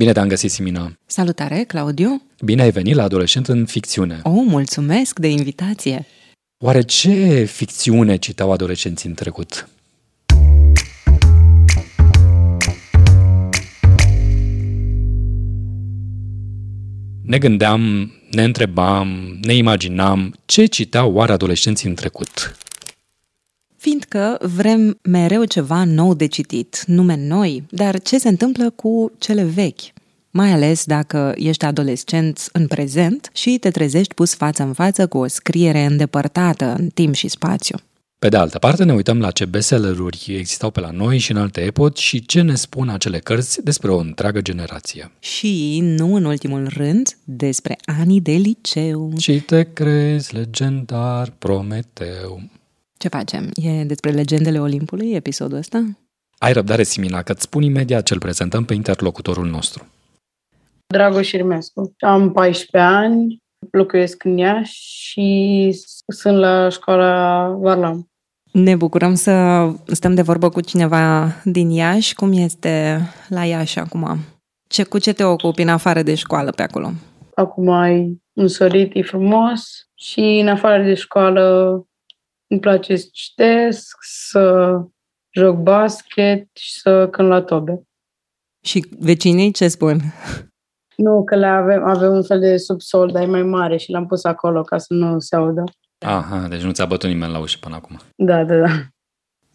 Bine te-am găsit, Simina! Salutare, Claudiu! Bine ai venit la Adolescent în ficțiune! Oh, mulțumesc de invitație! Oare ce ficțiune citau adolescenții în trecut? Ne gândeam, ne întrebam, ne imaginam ce citau oare adolescenții în trecut. Fiindcă vrem mereu ceva nou de citit, nume noi, dar ce se întâmplă cu cele vechi? Mai ales dacă ești adolescent în prezent și te trezești pus față în față cu o scriere îndepărtată în timp și spațiu. Pe de altă parte, ne uităm la ce bestselleruri existau pe la noi și în alte epoci și ce ne spun acele cărți despre o întreagă generație. Și, nu în ultimul rând, despre anii de liceu. Și te crezi legendar Prometeu. Ce facem? E despre legendele Olimpului episodul ăsta? Ai răbdare, Simina, că îți spun imediat ce-l prezentăm pe interlocutorul nostru. Dragoș Irmescu. Am 14 ani, locuiesc în Iași și sunt la școala Varlam. Ne bucurăm să stăm de vorbă cu cineva din Iași. Cum este la Iași acum? Ce, cu ce te ocupi în afară de școală pe acolo? Acum ai un sorit, e frumos și în afară de școală îmi place să citesc, să joc basket și să cânt la tobe. Și vecinii ce spun? Nu, că le avem, avem un fel de subsol, dar e mai mare și l-am pus acolo ca să nu se audă. Aha, deci nu ți-a bătut nimeni la ușă până acum. Da, da, da.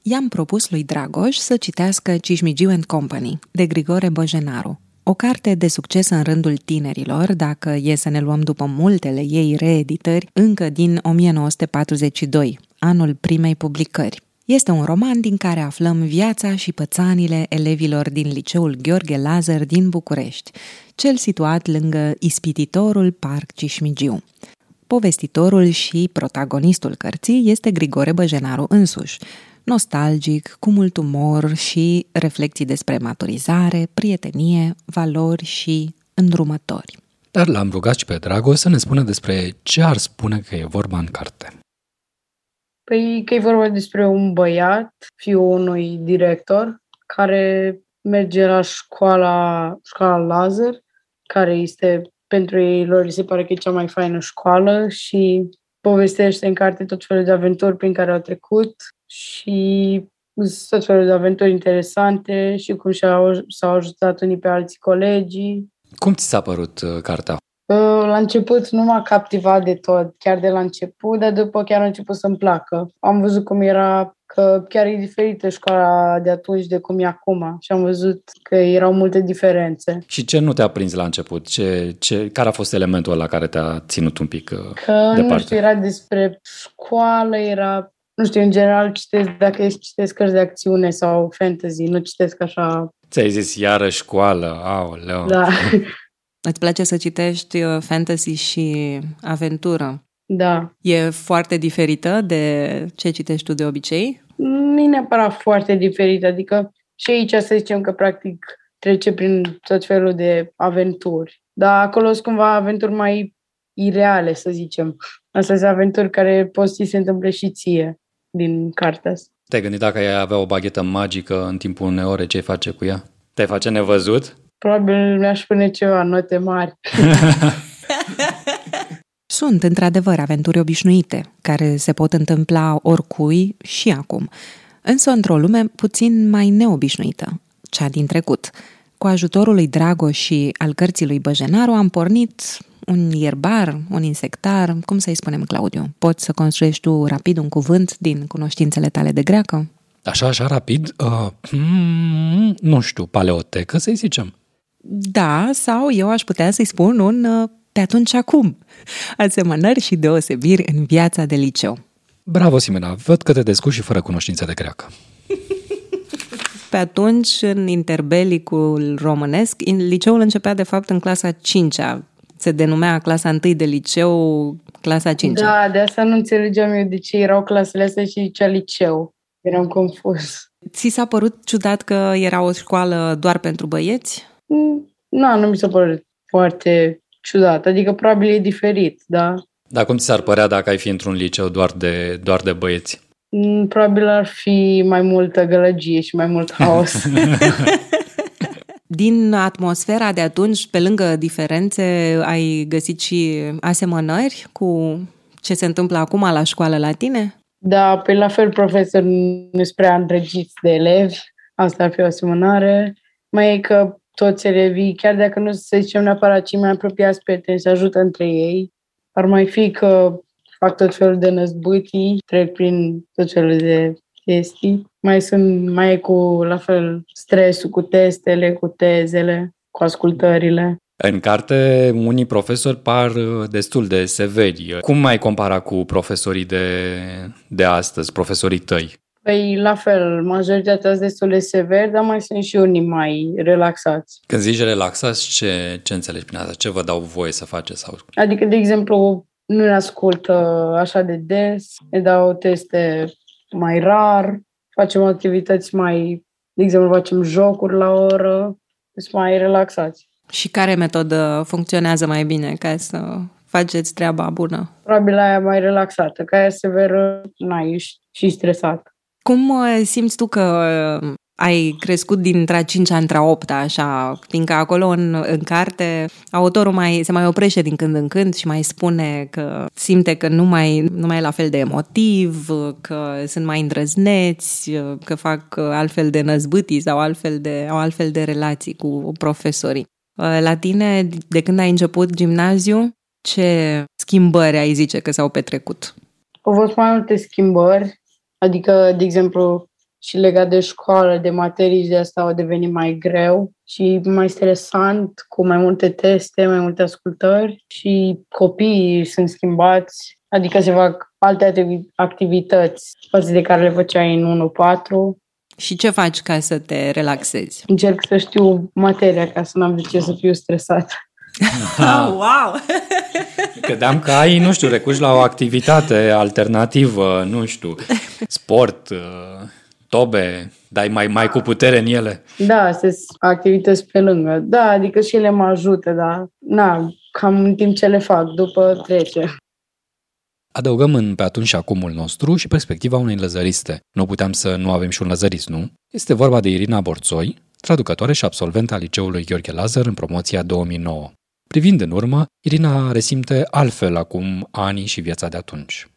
I-am propus lui Dragoș să citească Cismigiu and Company, de Grigore Băjenaru, o carte de succes în rândul tinerilor, dacă e să ne luăm după multele ei reeditări, încă din 1942, anul primei publicări. Este un roman din care aflăm viața și pățanile elevilor din liceul Gheorghe Lazar din București, cel situat lângă ispititorul Parc Cismigiu. Povestitorul și protagonistul cărții este Grigore Băjenaru însuși, nostalgic, cu mult umor și reflexii despre maturizare, prietenie, valori și îndrumători. Dar l-am rugat și pe Drago să ne spună despre ce ar spune că e vorba în carte. Păi că e vorba despre un băiat, fiul unui director, care merge la școala, școala Lazar, care este pentru ei lor se pare că e cea mai faină școală și povestește în carte tot felul de aventuri prin care au trecut și tot felul de aventuri interesante și cum și-au, s-au ajutat unii pe alții colegii. Cum ți s-a părut uh, cartea? La început nu m-a captivat de tot, chiar de la început, dar după chiar a început să-mi placă. Am văzut cum era, că chiar e diferită școala de atunci de cum e acum și am văzut că erau multe diferențe. Și ce nu te-a prins la început? Ce, ce, care a fost elementul ăla care te-a ținut un pic uh, Că, departe? nu știu, era despre școală, era nu știu, în general citesc, dacă citesc cărți de acțiune sau fantasy, nu citesc așa... Ți-ai zis iară școală, aoleu. Da. Îți place să citești uh, fantasy și aventură? Da. E foarte diferită de ce citești tu de obicei? Nu e neapărat foarte diferită, adică și aici să zicem că practic trece prin tot felul de aventuri. Dar acolo sunt cumva aventuri mai ireale, să zicem. Astea sunt aventuri care pot să se întâmple și ție din cartea asta. Te-ai gândit dacă ai avea o baghetă magică în timpul unei ore, ce face cu ea? Te face nevăzut? Probabil mi-aș pune ceva, note mari. Sunt, într-adevăr, aventuri obișnuite, care se pot întâmpla oricui și acum, însă într-o lume puțin mai neobișnuită, cea din trecut. Cu ajutorul lui Dragoș și al cărții lui Băjenaru am pornit un ierbar, un insectar, cum să-i spunem, Claudiu? Poți să construiești tu rapid un cuvânt din cunoștințele tale de greacă? Așa, așa, rapid? Uh, mm, nu știu, paleotecă, să-i zicem. Da, sau eu aș putea să-i spun un uh, pe atunci acum. Asemănări și deosebiri în viața de liceu. Bravo, Simena, văd că te descurci și fără cunoștințe de greacă. Pe atunci, în interbelicul românesc, liceul începea de fapt în clasa 5-a. Se denumea clasa 1 de liceu, clasa 5 Da, de asta nu înțelegeam eu de ce erau clasele astea și cea liceu. Eram confuz. Ți s-a părut ciudat că era o școală doar pentru băieți? Nu, nu mi s-a părut foarte ciudat. Adică probabil e diferit, da? Dar cum ți s-ar părea dacă ai fi într-un liceu doar de, doar de băieți? Probabil ar fi mai multă gălăgie și mai mult haos. Din atmosfera de atunci, pe lângă diferențe, ai găsit și asemănări cu ce se întâmplă acum la școală la tine? Da, pe la fel profesor nu sunt prea îndrăgiți de elevi. Asta ar fi o asemănare. Mai e că toți elevii, chiar dacă nu să zicem neapărat cei mai apropiați prieteni, se ajută între ei. Ar mai fi că fac tot felul de năzbâtii, trec prin tot felul de chestii. Mai sunt, mai e cu, la fel, stresul cu testele, cu tezele, cu ascultările. În carte, unii profesori par uh, destul de severi. Cum mai compara cu profesorii de, de astăzi, profesorii tăi? Păi, la fel, majoritatea sunt destul de severi, dar mai sunt și unii mai relaxați. Când zici relaxați, ce, ce înțelegi prin asta? Ce vă dau voie să faceți? Sau... Adică, de exemplu, nu ne ascultă așa de des, ne dau teste mai rar, facem activități mai, de exemplu, facem jocuri la oră, sunt mai relaxați. Și care metodă funcționează mai bine ca să faceți treaba bună? Probabil aia mai relaxată, ca aia severă, n-ai, ești și stresat. Cum uh, simți tu că uh, ai crescut dintre a cincea între a opta, așa, fiindcă acolo în, în carte autorul mai, se mai oprește din când în când și mai spune că simte că nu mai, nu mai e la fel de emotiv, că sunt mai îndrăzneți, că fac altfel de năzbâtii sau altfel de, au altfel de relații cu profesorii. La tine, de când ai început gimnaziu, ce schimbări ai zice că s-au petrecut? Au fost mai multe schimbări, adică, de exemplu, și legat de școală, de materii și de asta au devenit mai greu și mai stresant, cu mai multe teste, mai multe ascultări și copiii sunt schimbați, adică se fac alte activități față de care le făceai în 1-4. Și ce faci ca să te relaxezi? Încerc să știu materia ca să n-am de ce să fiu stresat. oh, wow! Credeam că ai, nu știu, recurgi la o activitate alternativă, nu știu, sport, tobe, dai mai, mai cu putere în ele. Da, sunt activități pe lângă. Da, adică și ele mă ajută, dar na, cam în timp ce le fac, după trece. Adăugăm în pe atunci și acumul nostru și perspectiva unei lăzăriste. Nu puteam să nu avem și un lăzărist, nu? Este vorba de Irina Borțoi, traducătoare și absolventă a liceului Gheorghe Lazar în promoția 2009. Privind în urmă, Irina resimte altfel acum anii și viața de atunci.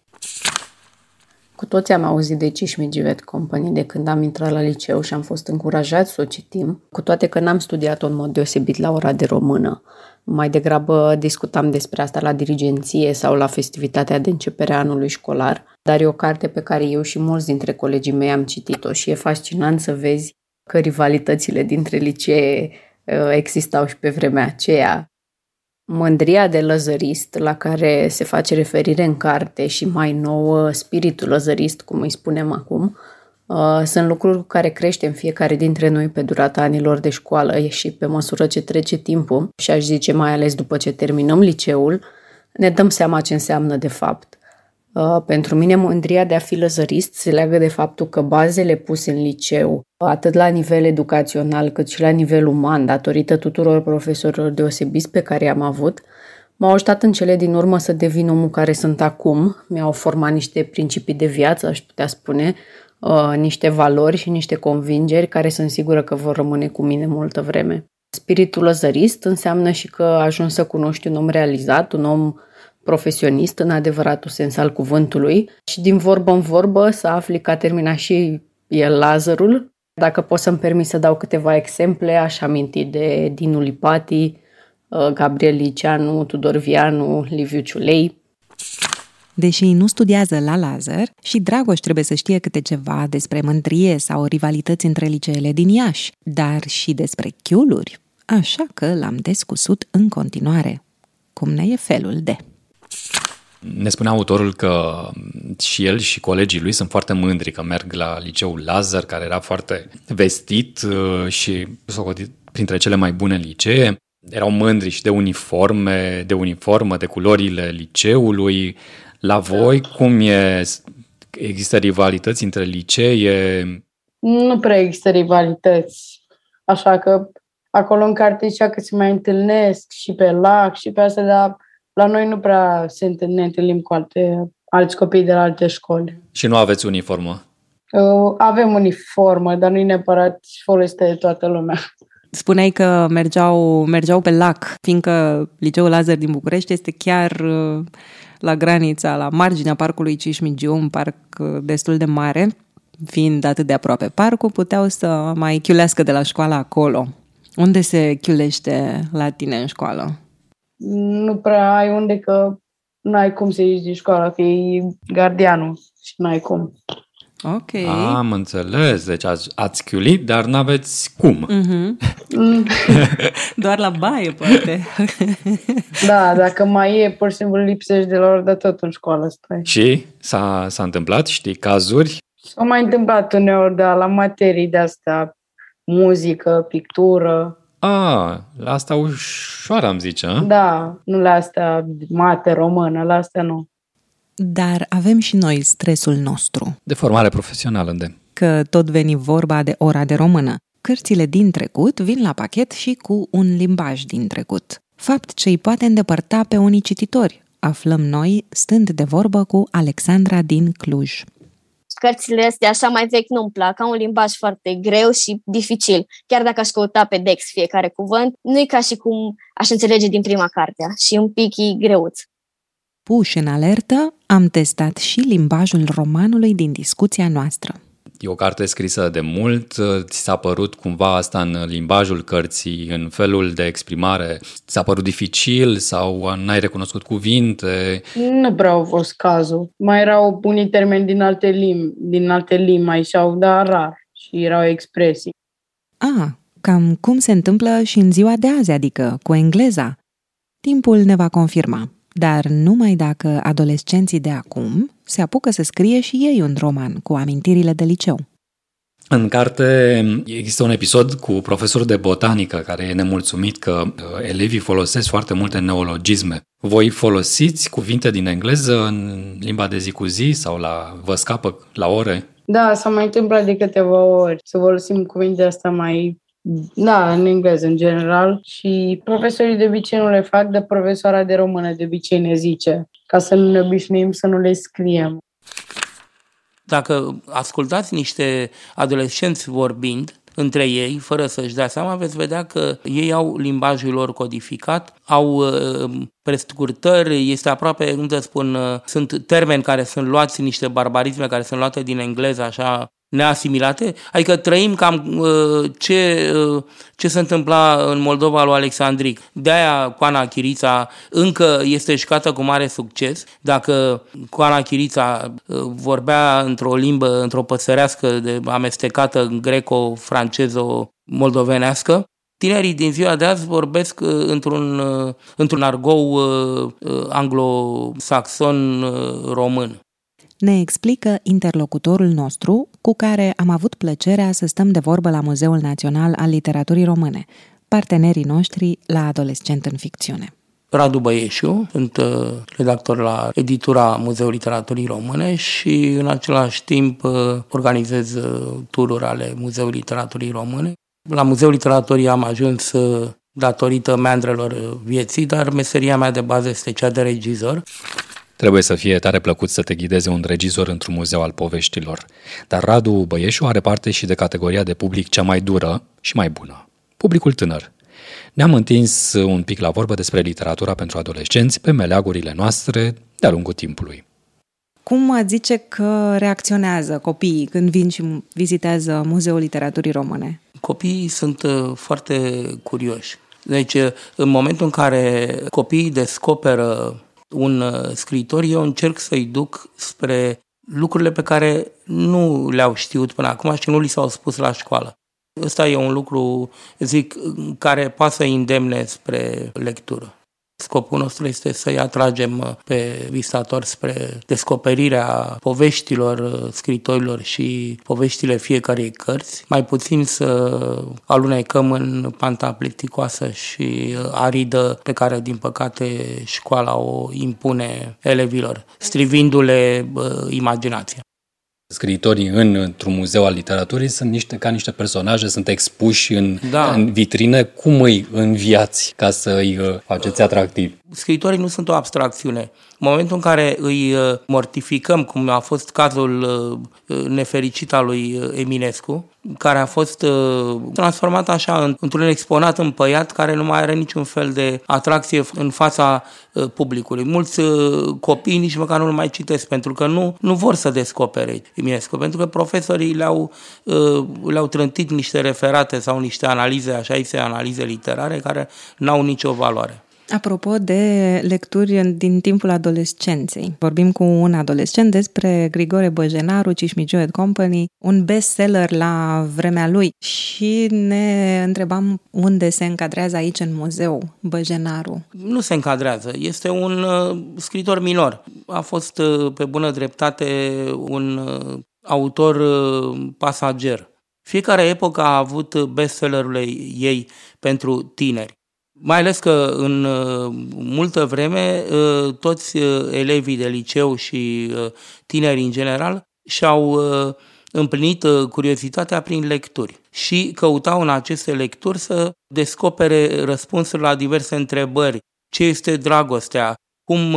Cu toți am auzit de Cismigivet Company de când am intrat la liceu și am fost încurajați să o citim, cu toate că n-am studiat-o în mod deosebit la ora de română. Mai degrabă discutam despre asta la dirigenție sau la festivitatea de începere a anului școlar, dar e o carte pe care eu și mulți dintre colegii mei am citit-o și e fascinant să vezi că rivalitățile dintre licee uh, existau și pe vremea aceea. Mândria de lăzărist, la care se face referire în carte și mai nou spiritul lăzărist, cum îi spunem acum, uh, sunt lucruri cu care creștem fiecare dintre noi pe durata anilor de școală și pe măsură ce trece timpul și aș zice mai ales după ce terminăm liceul, ne dăm seama ce înseamnă de fapt. Uh, pentru mine, mândria de a fi lăzărist se leagă de faptul că bazele puse în liceu, atât la nivel educațional cât și la nivel uman, datorită tuturor profesorilor deosebiți pe care i-am avut, m-au ajutat în cele din urmă să devin omul care sunt acum. Mi-au format niște principii de viață, aș putea spune, uh, niște valori și niște convingeri care sunt sigură că vor rămâne cu mine multă vreme. Spiritul lăzărist înseamnă și că ajung să cunoști un om realizat, un om profesionist în adevăratul sens al cuvântului și din vorbă în vorbă să afli că a terminat și el Lazarul. Dacă pot să-mi permit să dau câteva exemple, aș aminti de Dinu Lipati, uh, Gabriel Liceanu, Tudor Vianu, Liviu Ciulei. Deși nu studiază la Lazar, și Dragoș trebuie să știe câte ceva despre mândrie sau rivalități între liceele din Iași, dar și despre chiuluri, așa că l-am descusut în continuare, cum ne e felul de. Ne spunea autorul că și el și colegii lui sunt foarte mândri că merg la liceul Lazar, care era foarte vestit uh, și socotit printre cele mai bune licee. Erau mândri și de uniforme, de uniformă, de culorile liceului. La voi, cum e? Există rivalități între licee? Nu prea există rivalități. Așa că acolo în carte zicea că se mai întâlnesc și pe lac și pe asta, dar la noi nu prea se ne întâlnim cu alte, alți copii de la alte școli. Și nu aveți uniformă? Uh, avem uniformă, dar nu e neapărat folosită de toată lumea. Spuneai că mergeau, mergeau pe lac, fiindcă Liceul Lazar din București este chiar uh, la granița, la marginea parcului Cismigiu, un parc uh, destul de mare, fiind atât de aproape parcul, puteau să mai chiulească de la școală acolo. Unde se chiulește la tine în școală? Nu prea ai unde că nu ai cum să ieși din școală, că e gardianul și nu ai cum. Ok. Am înțeles, deci ați, ați chiulit, dar n-aveți cum. Mm-hmm. Doar la baie, poate. da, dacă mai e, pur și simplu lipsești de la ori de tot în școală stai. Și s-a, s-a întâmplat, știi, cazuri? S-au mai întâmplat uneori, da, la materii de astea, muzică, pictură. A, la asta ușoară am zice, a? Da, nu la astea mate, română, la astea nu. Dar avem și noi stresul nostru. De formare profesională, de. Că tot veni vorba de ora de română. Cărțile din trecut vin la pachet și cu un limbaj din trecut. Fapt ce îi poate îndepărta pe unii cititori, aflăm noi stând de vorbă cu Alexandra din Cluj cărțile astea așa mai vechi nu-mi plac, au un limbaj foarte greu și dificil. Chiar dacă aș căuta pe Dex fiecare cuvânt, nu e ca și cum aș înțelege din prima carte și un pic e greuț. Puși în alertă, am testat și limbajul romanului din discuția noastră. E o carte scrisă de mult, ți s-a părut cumva asta în limbajul cărții, în felul de exprimare? Ți s-a părut dificil sau n-ai recunoscut cuvinte? Nu prea au fost cazul. Mai erau unii termeni din alte limbi, din alte limbi mai și-au, dar rar și erau expresii. A, cam cum se întâmplă și în ziua de azi, adică cu engleza. Timpul ne va confirma dar numai dacă adolescenții de acum se apucă să scrie și ei un roman cu amintirile de liceu. În carte există un episod cu profesorul de botanică care e nemulțumit că uh, elevii folosesc foarte multe neologisme. Voi folosiți cuvinte din engleză în limba de zi cu zi sau la vă scapă la ore? Da, s-a mai întâmplat de câteva ori să folosim cuvinte astea mai da, în engleză în general și profesorii de obicei nu le fac, de profesoara de română de obicei ne zice, ca să nu ne obișnuim să nu le scriem. Dacă ascultați niște adolescenți vorbind între ei, fără să-și dea seama, veți vedea că ei au limbajul lor codificat, au uh, prescurtări, este aproape, cum să spun, uh, sunt termeni care sunt luați, niște barbarisme care sunt luate din engleză, așa neasimilate, adică trăim cam uh, ce, uh, ce se întâmpla în Moldova lui Alexandric. De-aia Coana Chirița încă este șcată cu mare succes. Dacă Coana Chirița uh, vorbea într-o limbă, într-o păsărească de amestecată greco-francezo-moldovenească, Tinerii din ziua de azi vorbesc într-un, într-un argou anglo-saxon român ne explică interlocutorul nostru cu care am avut plăcerea să stăm de vorbă la Muzeul Național al Literaturii Române, partenerii noștri la Adolescent în Ficțiune. Radu Băieșu, sunt uh, redactor la editura Muzeul Literaturii Române și în același timp uh, organizez uh, tururi ale Muzeului Literaturii Române. La Muzeul Literaturii am ajuns datorită meandrelor vieții, dar meseria mea de bază este cea de regizor. Trebuie să fie tare plăcut să te ghideze un regizor într-un muzeu al poveștilor. Dar Radu Băieșu are parte și de categoria de public cea mai dură și mai bună. Publicul tânăr. Ne-am întins un pic la vorbă despre literatura pentru adolescenți pe meleagurile noastre de-a lungul timpului. Cum zice că reacționează copiii când vin și vizitează Muzeul Literaturii Române? Copiii sunt uh, foarte curioși. Deci, în momentul în care copiii descoperă un uh, scriitor, eu încerc să-i duc spre lucrurile pe care nu le-au știut până acum și nu li s-au spus la școală. Ăsta e un lucru, zic, care poate să îndemne spre lectură. Scopul nostru este să-i atragem uh, pe visator spre descoperirea poveștilor uh, scritorilor și poveștile fiecarei cărți, mai puțin să alunecăm în panta plicticoasă și uh, aridă pe care, din păcate, școala o impune elevilor, strivindu-le imaginația. Scriitorii în, într-un muzeu al literaturii sunt niște, ca niște personaje, sunt expuși în, da. în vitrine. Cum îi înviați ca să îi uh, faceți atractiv? Scriitorii nu sunt o abstracțiune. În momentul în care îi uh, mortificăm, cum a fost cazul uh, uh, nefericit al lui Eminescu, care a fost transformat așa într-un exponat împăiat care nu mai are niciun fel de atracție în fața publicului. Mulți copii nici măcar nu mai citesc pentru că nu, nu vor să descopere Eminescu, pentru că profesorii le-au, le-au trântit niște referate sau niște analize, așa se analize literare, care n-au nicio valoare. Apropo de lecturi din timpul adolescenței, vorbim cu un adolescent despre Grigore Băjenaru, Cismigiu Company, un bestseller la vremea lui și ne întrebam unde se încadrează aici în muzeu Băjenaru. Nu se încadrează, este un uh, scritor minor. A fost uh, pe bună dreptate un uh, autor uh, pasager. Fiecare epocă a avut bestsellerurile ei pentru tineri. Mai ales că în uh, multă vreme uh, toți uh, elevii de liceu și tinerii în general și-au împlinit curiozitatea prin lecturi și căutau în aceste lecturi să descopere răspunsuri la diverse întrebări. Ce este dragostea? Cum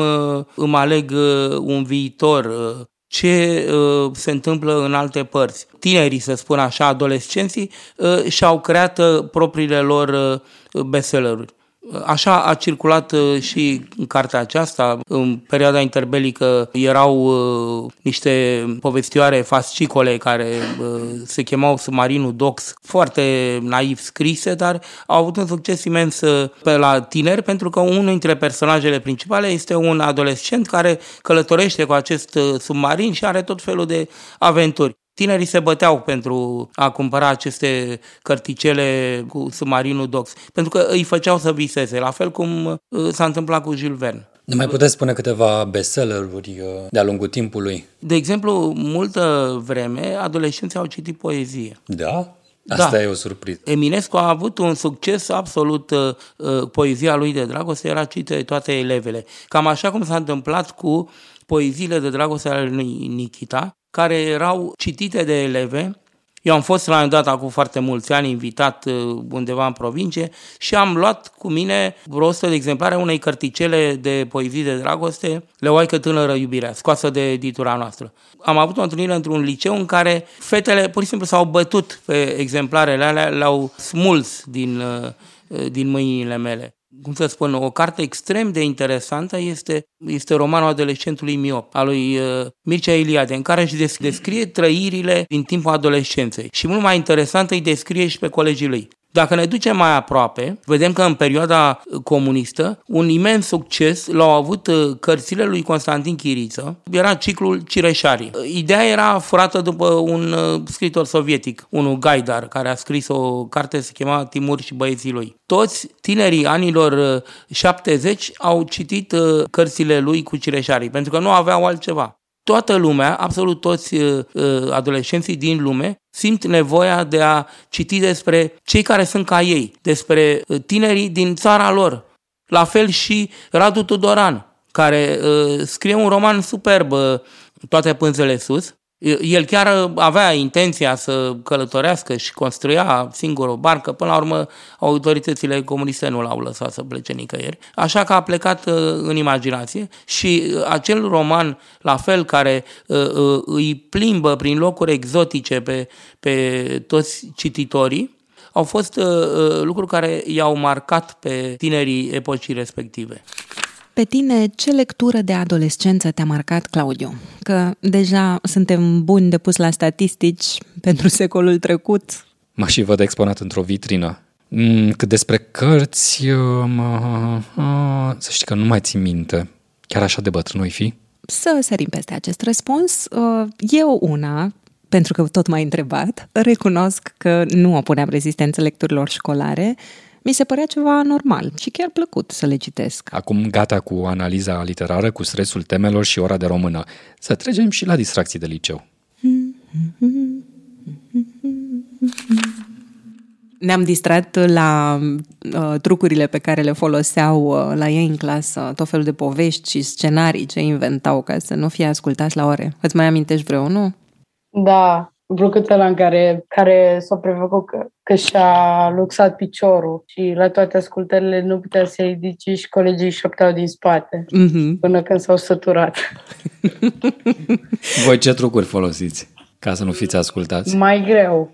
îmi aleg un viitor? Ce se întâmplă în alte părți? Tinerii, să spun așa, adolescenții, și-au creat propriile lor bestselleruri. Așa a circulat uh, și în cartea aceasta. În perioada interbelică erau uh, niște povestioare fascicole care uh, se chemau Submarinul Dox, foarte naiv scrise, dar au avut un succes imens pe la tineri pentru că unul dintre personajele principale este un adolescent care călătorește cu acest submarin și are tot felul de aventuri. Tinerii se băteau pentru a cumpăra aceste cărticele cu submarinul Dox, pentru că îi făceau să viseze, la fel cum uh, s-a întâmplat cu Jules Verne. Ne mai puteți spune câteva bestselleruri uh, de-a lungul timpului? De exemplu, multă vreme adolescenții au citit poezie. Da? Asta da. e o surpriză. Eminescu a avut un succes absolut, uh, poezia lui de dragoste era citită de toate elevele. Cam așa cum s-a întâmplat cu poeziile de dragoste ale lui Nikita, care erau citite de eleve. Eu am fost la un dat acum foarte mulți ani invitat uh, undeva în provincie și am luat cu mine vreo 100 de exemplare unei cărticele de poezii de dragoste, Leoaică tânără iubirea, scoasă de editura noastră. Am avut o întâlnire într-un liceu în care fetele pur și simplu s-au bătut pe exemplarele alea, le-au smuls din, uh, din mâinile mele cum să spun, o carte extrem de interesantă este, este romanul adolescentului miop, al lui uh, Mircea Eliade, în care își descrie trăirile din timpul adolescenței. Și mult mai interesant îi descrie și pe colegii lui. Dacă ne ducem mai aproape, vedem că în perioada comunistă un imens succes l-au avut uh, cărțile lui Constantin Chiriță. Era ciclul Cireșarii. Ideea era furată după un uh, scritor sovietic, unul Gaidar, care a scris o carte se chema Timur și băieții lui. Toți tinerii anilor 70 uh, au citit cărțile lui cu Cireșarii, pentru că nu aveau altceva toată lumea, absolut toți uh, uh, adolescenții din lume, simt nevoia de a citi despre cei care sunt ca ei, despre uh, tinerii din țara lor. La fel și Radu Tudoran, care uh, scrie un roman superb, uh, Toate pânzele sus, el chiar avea intenția să călătorească și construia singur o barcă. Până la urmă, autoritățile comuniste nu l-au lăsat să plece nicăieri. Așa că a plecat uh, în imaginație și uh, acel roman, la fel, care uh, îi plimbă prin locuri exotice pe, pe toți cititorii, au fost lucruri care i-au marcat pe tinerii epocii respective. Pe tine, ce lectură de adolescență te-a marcat, Claudiu? Că deja suntem buni de pus la statistici pentru secolul trecut. Mă și văd exponat într-o vitrină. Mm, cât despre cărți, mă, să știi că nu mai țin minte. Chiar așa de bătrân fi? Să sărim peste acest răspuns. Uh, eu una, pentru că tot m-ai întrebat, recunosc că nu opuneam rezistență lecturilor școlare, mi se părea ceva normal și chiar plăcut să le citesc. Acum gata cu analiza literară, cu stresul temelor și ora de română. Să trecem și la distracții de liceu. Ne-am distrat la uh, trucurile pe care le foloseau uh, la ei în clasă, tot felul de povești și scenarii ce inventau ca să nu fie ascultați la ore. Îți mai amintești vreunul? Da, plăcut ăla în care, care s-a prefăcut că, că și-a luxat piciorul și la toate ascultările nu putea să ridice și colegii șopteau din spate Mm-hmm. până când s-au săturat. Voi ce trucuri folosiți ca să nu fiți ascultați? Mai greu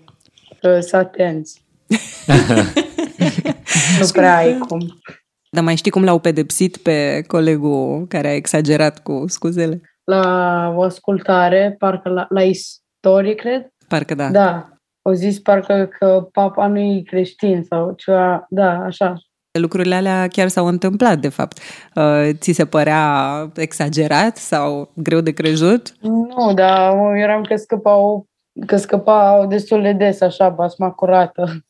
să să atenți. nu prea ai cum. Dar mai știi cum l-au pedepsit pe colegul care a exagerat cu scuzele? La o ascultare, parcă la, la istorie, cred, Parcă da. Da. Au zis parcă că papa nu e creștin sau ceva. Da, așa. Lucrurile alea chiar s-au întâmplat, de fapt. Uh, Ți se părea exagerat sau greu de crezut? Nu, dar eu eram că scăpau, că scăpau destul de des, așa, basma curată.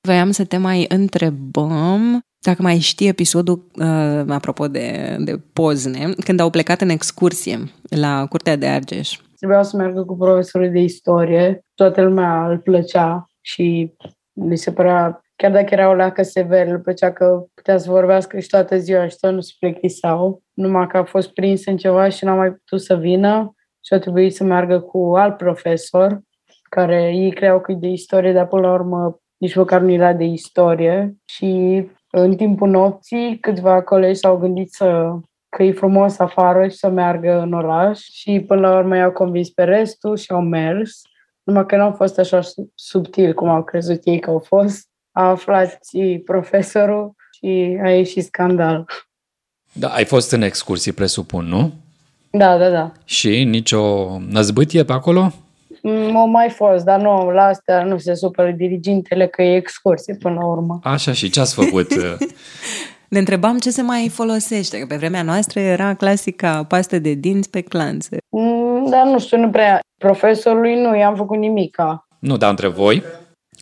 Voiam să te mai întrebăm dacă mai știi episodul, uh, apropo de, de pozne, când au plecat în excursie la Curtea de Argeș. Trebuiau să meargă cu profesorul de istorie. Toată lumea îl plăcea și li se părea, chiar dacă era o leacă sever, îl plăcea că putea să vorbească și toată ziua și tot nu se plictiseau. Numai că a fost prins în ceva și n-a mai putut să vină și a trebuit să meargă cu alt profesor, care ei creau că e de istorie, dar până la urmă nici măcar nu era de istorie. Și în timpul nopții, câțiva colegi s-au gândit să că e frumos afară și să meargă în oraș și până la urmă i-au convins pe restul și au mers. Numai că nu au fost așa sub- subtil cum au crezut ei că au fost. A aflat și profesorul și a ieșit scandal. Da, ai fost în excursii, presupun, nu? Da, da, da. Și nicio năzbâtie pe acolo? Mm, Au mai fost, dar nu, la astea nu se supără dirigintele că e excursie până la urmă. Așa, și ce ați făcut? Ne întrebam ce se mai folosește, că pe vremea noastră era clasica pastă de dinți pe clanțe. Mm, Dar nu știu, nu prea. Profesorului nu i-am făcut nimica. nu, dar între voi?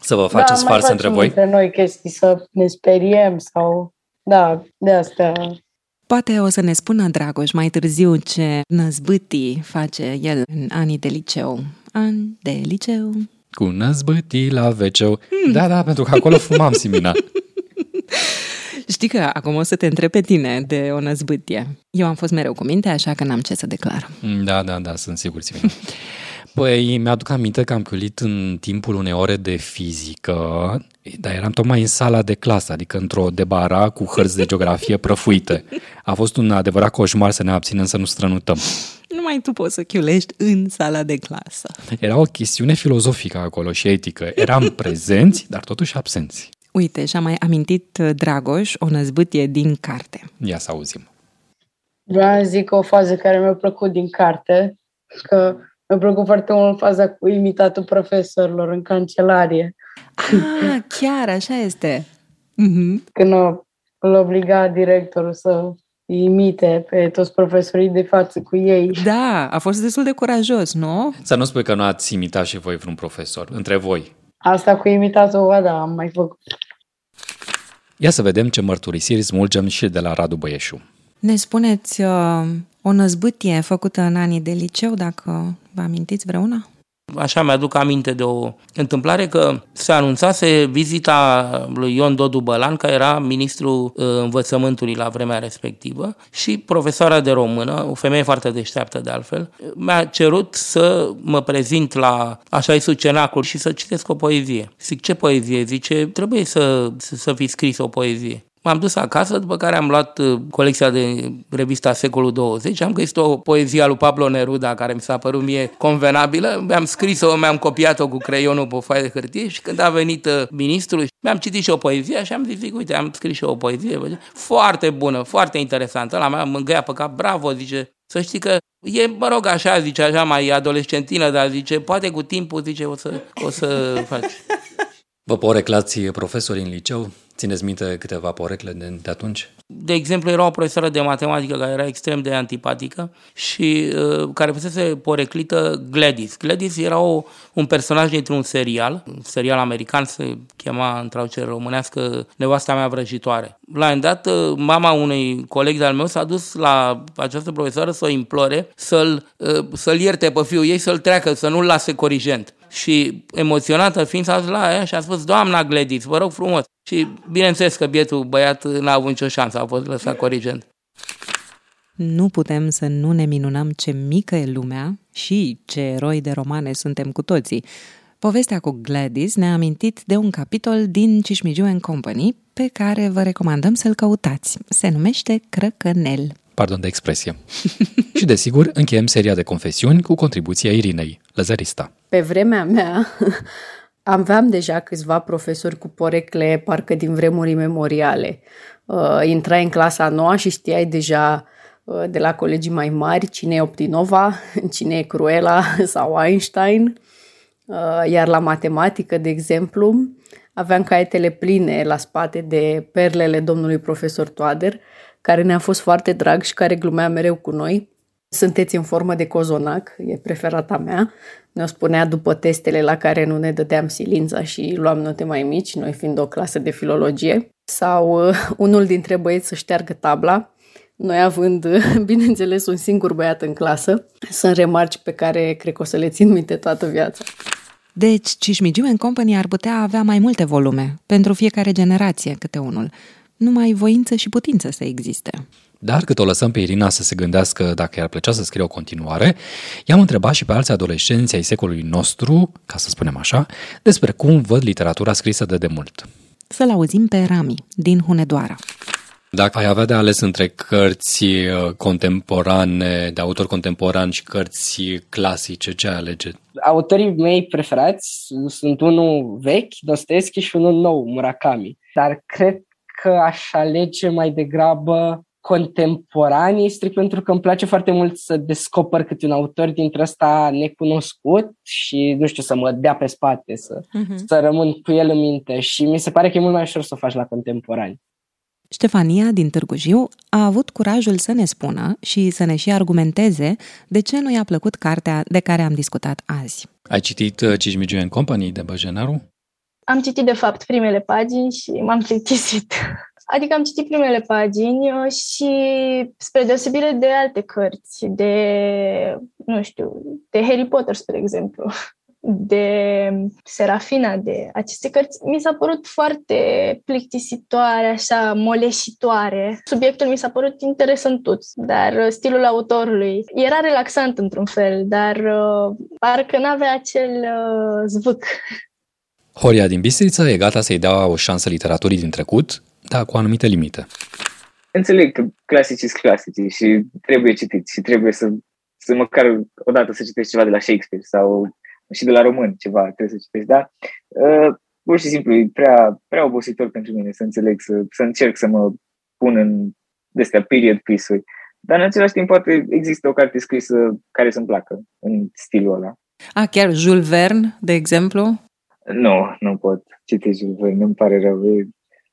Să vă faceți da, mai farsă între facem voi? între noi chestii să ne speriem sau... Da, de astea. Poate o să ne spună Dragoș mai târziu ce năzbâtii face el în anii de liceu. Ani de liceu. Cu năzbâtii la veceu. Da, da, pentru că acolo fumam, Simina. Știi că acum o să te întreb pe tine de o năzbâtie. Eu am fost mereu cu minte, așa că n-am ce să declar. Da, da, da, sunt sigur, Simina. Păi, mi-aduc aminte că am chiulit în timpul unei ore de fizică, dar eram tocmai în sala de clasă, adică într-o debara cu hărți de geografie prăfuite. A fost un adevărat coșmar să ne abținem să nu strănutăm. Numai tu poți să chiulești în sala de clasă. Era o chestiune filozofică acolo și etică. Eram prezenți, dar totuși absenți. Uite, și-a mai amintit uh, Dragoș o năzbâtie din carte. Ia să auzim. Vreau să zic o fază care mi-a plăcut din carte, că mi-a plăcut foarte mult faza cu imitatul profesorilor în cancelarie, Ah, chiar, așa este. Mhm. când o- îl obliga directorul să îi imite pe toți profesorii de față cu ei. Da, a fost destul de curajos, nu? Să nu spui că nu ați imitat și voi vreun profesor, între voi. Asta cu imitatul, ba da, am mai făcut. Ia să vedem ce mărturisiri smulgem și de la Radu Băieșu. Ne spuneți uh, o năzbâtie făcută în anii de liceu, dacă vă amintiți vreuna? Așa mi-aduc aminte de o întâmplare că se anunțase vizita lui Ion Dodu Bălan, care era ministrul uh, învățământului la vremea respectivă și profesoara de română, o femeie foarte deșteaptă de altfel, mi-a cerut să mă prezint la așa e cenacul și să citesc o poezie. Zic, ce poezie? Zice, trebuie să, să, să fi scris o poezie. M-am dus acasă, după care am luat uh, colecția de revista Secolul 20, am găsit o poezie a lui Pablo Neruda care mi s-a părut mie convenabilă, mi-am scris-o, mi-am copiat-o cu creionul pe o foaie de hârtie și când a venit uh, ministrul, mi-am citit și o poezie și am zis, zic, uite, am scris și eu o poezie, foarte bună, foarte interesantă, la mea mângâia pe cap, bravo, zice, să știi că e, mă rog, așa, zice, așa mai adolescentină, dar zice, poate cu timpul, zice, o să, o să faci. Vă poreclați profesorii în liceu? Țineți minte câteva porecle de, de atunci? De exemplu, era o profesoară de matematică care era extrem de antipatică și uh, care fusese poreclită Gladys. Gladys era o, un personaj dintr-un serial, un serial american, se chema în traducere românească Nevasta mea vrăjitoare. La un moment dat, uh, mama unui coleg de-al meu s-a dus la această profesoară să o implore să-l, uh, să-l ierte pe fiul ei, să-l treacă, să nu-l lase corigent. Și emoționată fiind s-a dus la ea și a spus, doamna Gladys, vă rog frumos. Și bineînțeles că bietul băiat n-a avut nicio șansă, a fost lăsat corigent. Nu putem să nu ne minunăm ce mică e lumea și ce eroi de romane suntem cu toții. Povestea cu Gladys ne-a amintit de un capitol din Cismigiu and Company pe care vă recomandăm să-l căutați. Se numește Crăcănel. Pardon de expresie. și desigur, încheiem seria de confesiuni cu contribuția Irinei, lăzărista. Pe vremea mea aveam deja câțiva profesori cu porecle parcă din vremuri memoriale. Uh, intrai în clasa noua și știai deja uh, de la colegii mai mari cine e Optinova, cine e Cruella sau Einstein. Uh, iar la matematică, de exemplu, aveam caietele pline la spate de perlele domnului profesor Toader, care ne-a fost foarte drag și care glumea mereu cu noi. Sunteți în formă de cozonac, e preferata mea. Ne-o spunea după testele la care nu ne dădeam silința și luam note mai mici, noi fiind o clasă de filologie. Sau uh, unul dintre băieți să șteargă tabla, noi având, bineînțeles, un singur băiat în clasă. Sunt remarci pe care cred că o să le țin minte toată viața. Deci, Cismigiu and Company ar putea avea mai multe volume, pentru fiecare generație câte unul. Numai voință și putință să existe. Dar cât o lăsăm pe Irina să se gândească dacă i-ar plăcea să scrie o continuare, i-am întrebat și pe alți adolescenți ai secolului nostru, ca să spunem așa, despre cum văd literatura scrisă de demult. Să-l auzim pe Rami, din Hunedoara. Dacă ai avea de ales între cărți uh, contemporane, de autor contemporan și cărți clasice, ce ai alege? Autorii mei preferați sunt unul vechi, Dostoevski, și unul nou, Murakami. Dar cred că aș alege mai degrabă contemporanii, strict pentru că îmi place foarte mult să descoper câte un autor dintre ăsta necunoscut și, nu știu, să mă dea pe spate, să, uh-huh. să rămân cu el în minte și mi se pare că e mult mai ușor să o faci la contemporani. Ștefania din Târgu Jiu a avut curajul să ne spună și să ne și argumenteze de ce nu i-a plăcut cartea de care am discutat azi. Ai citit uh, Cismigiu and Company de Băjenaru? Am citit, de fapt, primele pagini și m-am plictisit. Adică am citit primele pagini uh, și, spre deosebire de alte cărți, de, nu știu, de Harry Potter, spre exemplu, de Serafina, de aceste cărți, mi s-a părut foarte plictisitoare, așa, moleșitoare. Subiectul mi s-a părut interesant tot, dar stilul autorului era relaxant într-un fel, dar uh, parcă n-avea acel uh, zvâc. Horia din Bistrița e gata să-i dea o șansă literaturii din trecut, dar cu anumite limite. Înțeleg că clasicii sunt clasici și trebuie citit și trebuie să, să măcar odată să citești ceva de la Shakespeare sau și de la român ceva trebuie să citești, da? Uh, pur și simplu e prea, prea obositor pentru mine să înțeleg, să, să încerc să mă pun în destea period piece-uri. Dar în același timp poate există o carte scrisă care să-mi placă în stilul ăla. A, chiar Jules Verne, de exemplu? Nu, nu pot citi Jules Verne, îmi pare rău.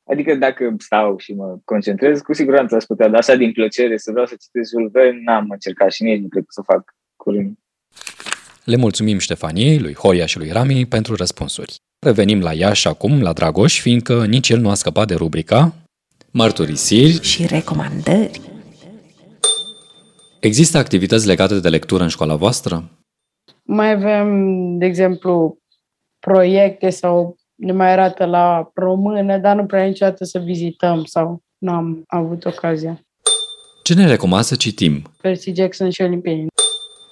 Adică dacă stau și mă concentrez, cu siguranță aș putea, dar așa din plăcere să vreau să citesc Jules Verne, n-am încercat și nici nu cred că să fac curând. Le mulțumim Ștefaniei, lui Horia și lui Rami pentru răspunsuri. Revenim la Iași acum, la Dragoș, fiindcă nici el nu a scăpat de rubrica Mărturisiri și recomandări. Există activități legate de lectură în școala voastră? Mai avem, de exemplu, proiecte sau ne mai arată la română, dar nu prea niciodată să vizităm sau nu am avut ocazia. Ce ne recomand să citim? Percy Jackson și Olimpieni.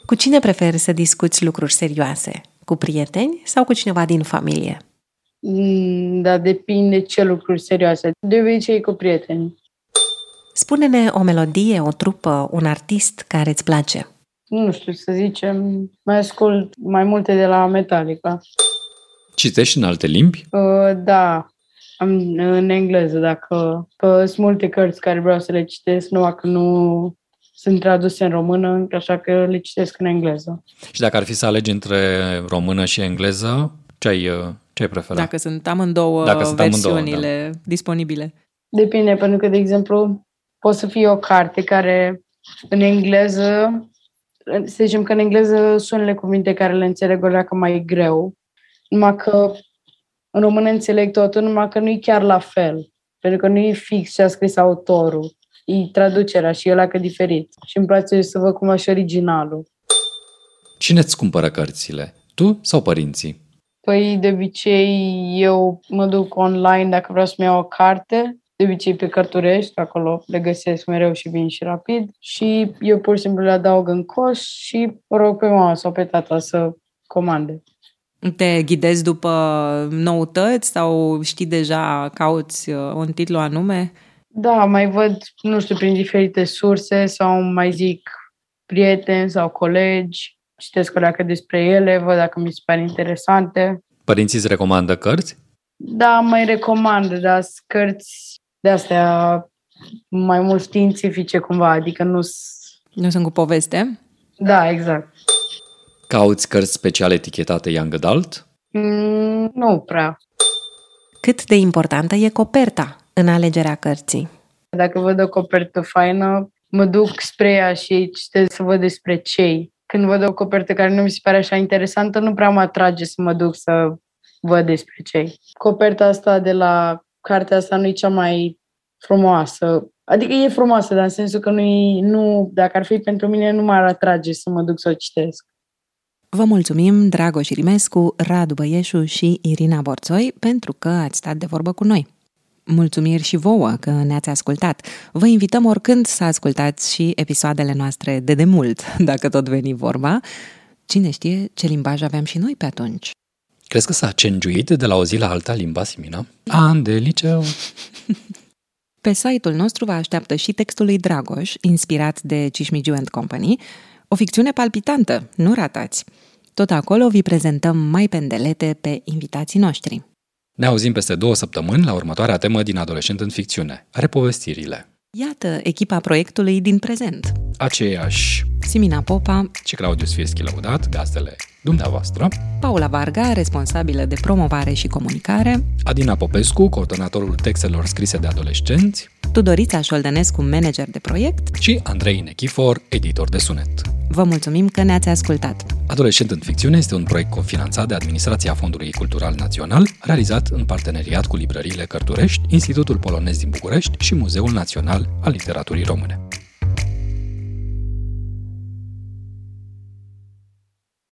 Cu cine preferi să discuți lucruri serioase? Cu prieteni sau cu cineva din familie? Mm, da, depinde ce lucruri serioase. De obicei cu prieteni. Spune-ne o melodie, o trupă, un artist care îți place. Nu știu, să zicem, mai ascult mai multe de la Metallica. Citești în alte limbi? Uh, da, am în engleză, dacă că sunt multe cărți care vreau să le citesc, numai că nu sunt traduse în română, așa că le citesc în engleză. Și dacă ar fi să alegi între română și engleză, ce ai, ce ai preferat? Dacă sunt amândoi dacă sunt versiunile amândouă, da. disponibile. Depinde, pentru că, de exemplu, poate să fie o carte care în engleză, să zicem că în engleză sunt unele cuvinte care le înțeleg o leacă mai greu, numai că în română înțeleg totul, numai că nu e chiar la fel, pentru că nu e fix ce a scris autorul e traducerea și e la că diferit. Și îmi place să văd cum așa originalul. Cine îți cumpără cărțile? Tu sau părinții? Păi, de obicei, eu mă duc online dacă vreau să-mi iau o carte. De de obicei pe Cărturești, acolo le găsesc mereu și vin și rapid și eu pur și simplu le adaug în coș și o rog pe mama sau pe tata să comande. Te ghidezi după noutăți sau știi deja, cauți uh, un titlu anume? Da, mai văd, nu știu, prin diferite surse sau mai zic prieteni sau colegi, citesc o leacă despre ele, văd dacă mi se pare interesante. Părinții îți recomandă cărți? Da, mai recomand, dar cărți de astea mai mult științifice cumva, adică nu Nu sunt cu poveste? Da, exact. Cauți cărți speciale etichetate Young Adult? Mm, nu prea. Cât de importantă e coperta în alegerea cărții? Dacă văd o copertă faină, mă duc spre ea și citesc să văd despre cei. Când văd o copertă care nu mi se pare așa interesantă, nu prea mă atrage să mă duc să văd despre cei. Coperta asta de la cartea asta nu e cea mai frumoasă. Adică e frumoasă, dar în sensul că nu, nu dacă ar fi pentru mine, nu m-ar atrage să mă duc să o citesc. Vă mulțumim, Dragoș Rimescu, Radu Băieșu și Irina Borțoi, pentru că ați stat de vorbă cu noi. Mulțumiri și vouă că ne-ați ascultat. Vă invităm oricând să ascultați și episoadele noastre de demult, dacă tot veni vorba. Cine știe ce limbaj aveam și noi pe atunci. Crezi că s-a cengiuit de la o zi la alta limba Simina? An de liceu. Pe site-ul nostru vă așteaptă și textul lui Dragoș, inspirat de Cismigiu and Company, o ficțiune palpitantă, nu ratați. Tot acolo vi prezentăm mai pendelete pe invitații noștri. Ne auzim peste două săptămâni la următoarea temă din Adolescent în ficțiune, repovestirile. Iată echipa proiectului din prezent. Aceiași Simina Popa, și Claudius Fieschi Lăudat, gazdele dumneavoastră, Paula Varga, responsabilă de promovare și comunicare, Adina Popescu, coordonatorul textelor scrise de adolescenți Tudorița Șoldănescu, manager de proiect. și Andrei Nechifor, editor de sunet. Vă mulțumim că ne-ați ascultat. Adolescent în ficțiune este un proiect cofinanțat de Administrația Fondului Cultural Național, realizat în parteneriat cu librăriile Cărturești, Institutul Polonez din București și Muzeul Național al Literaturii Române.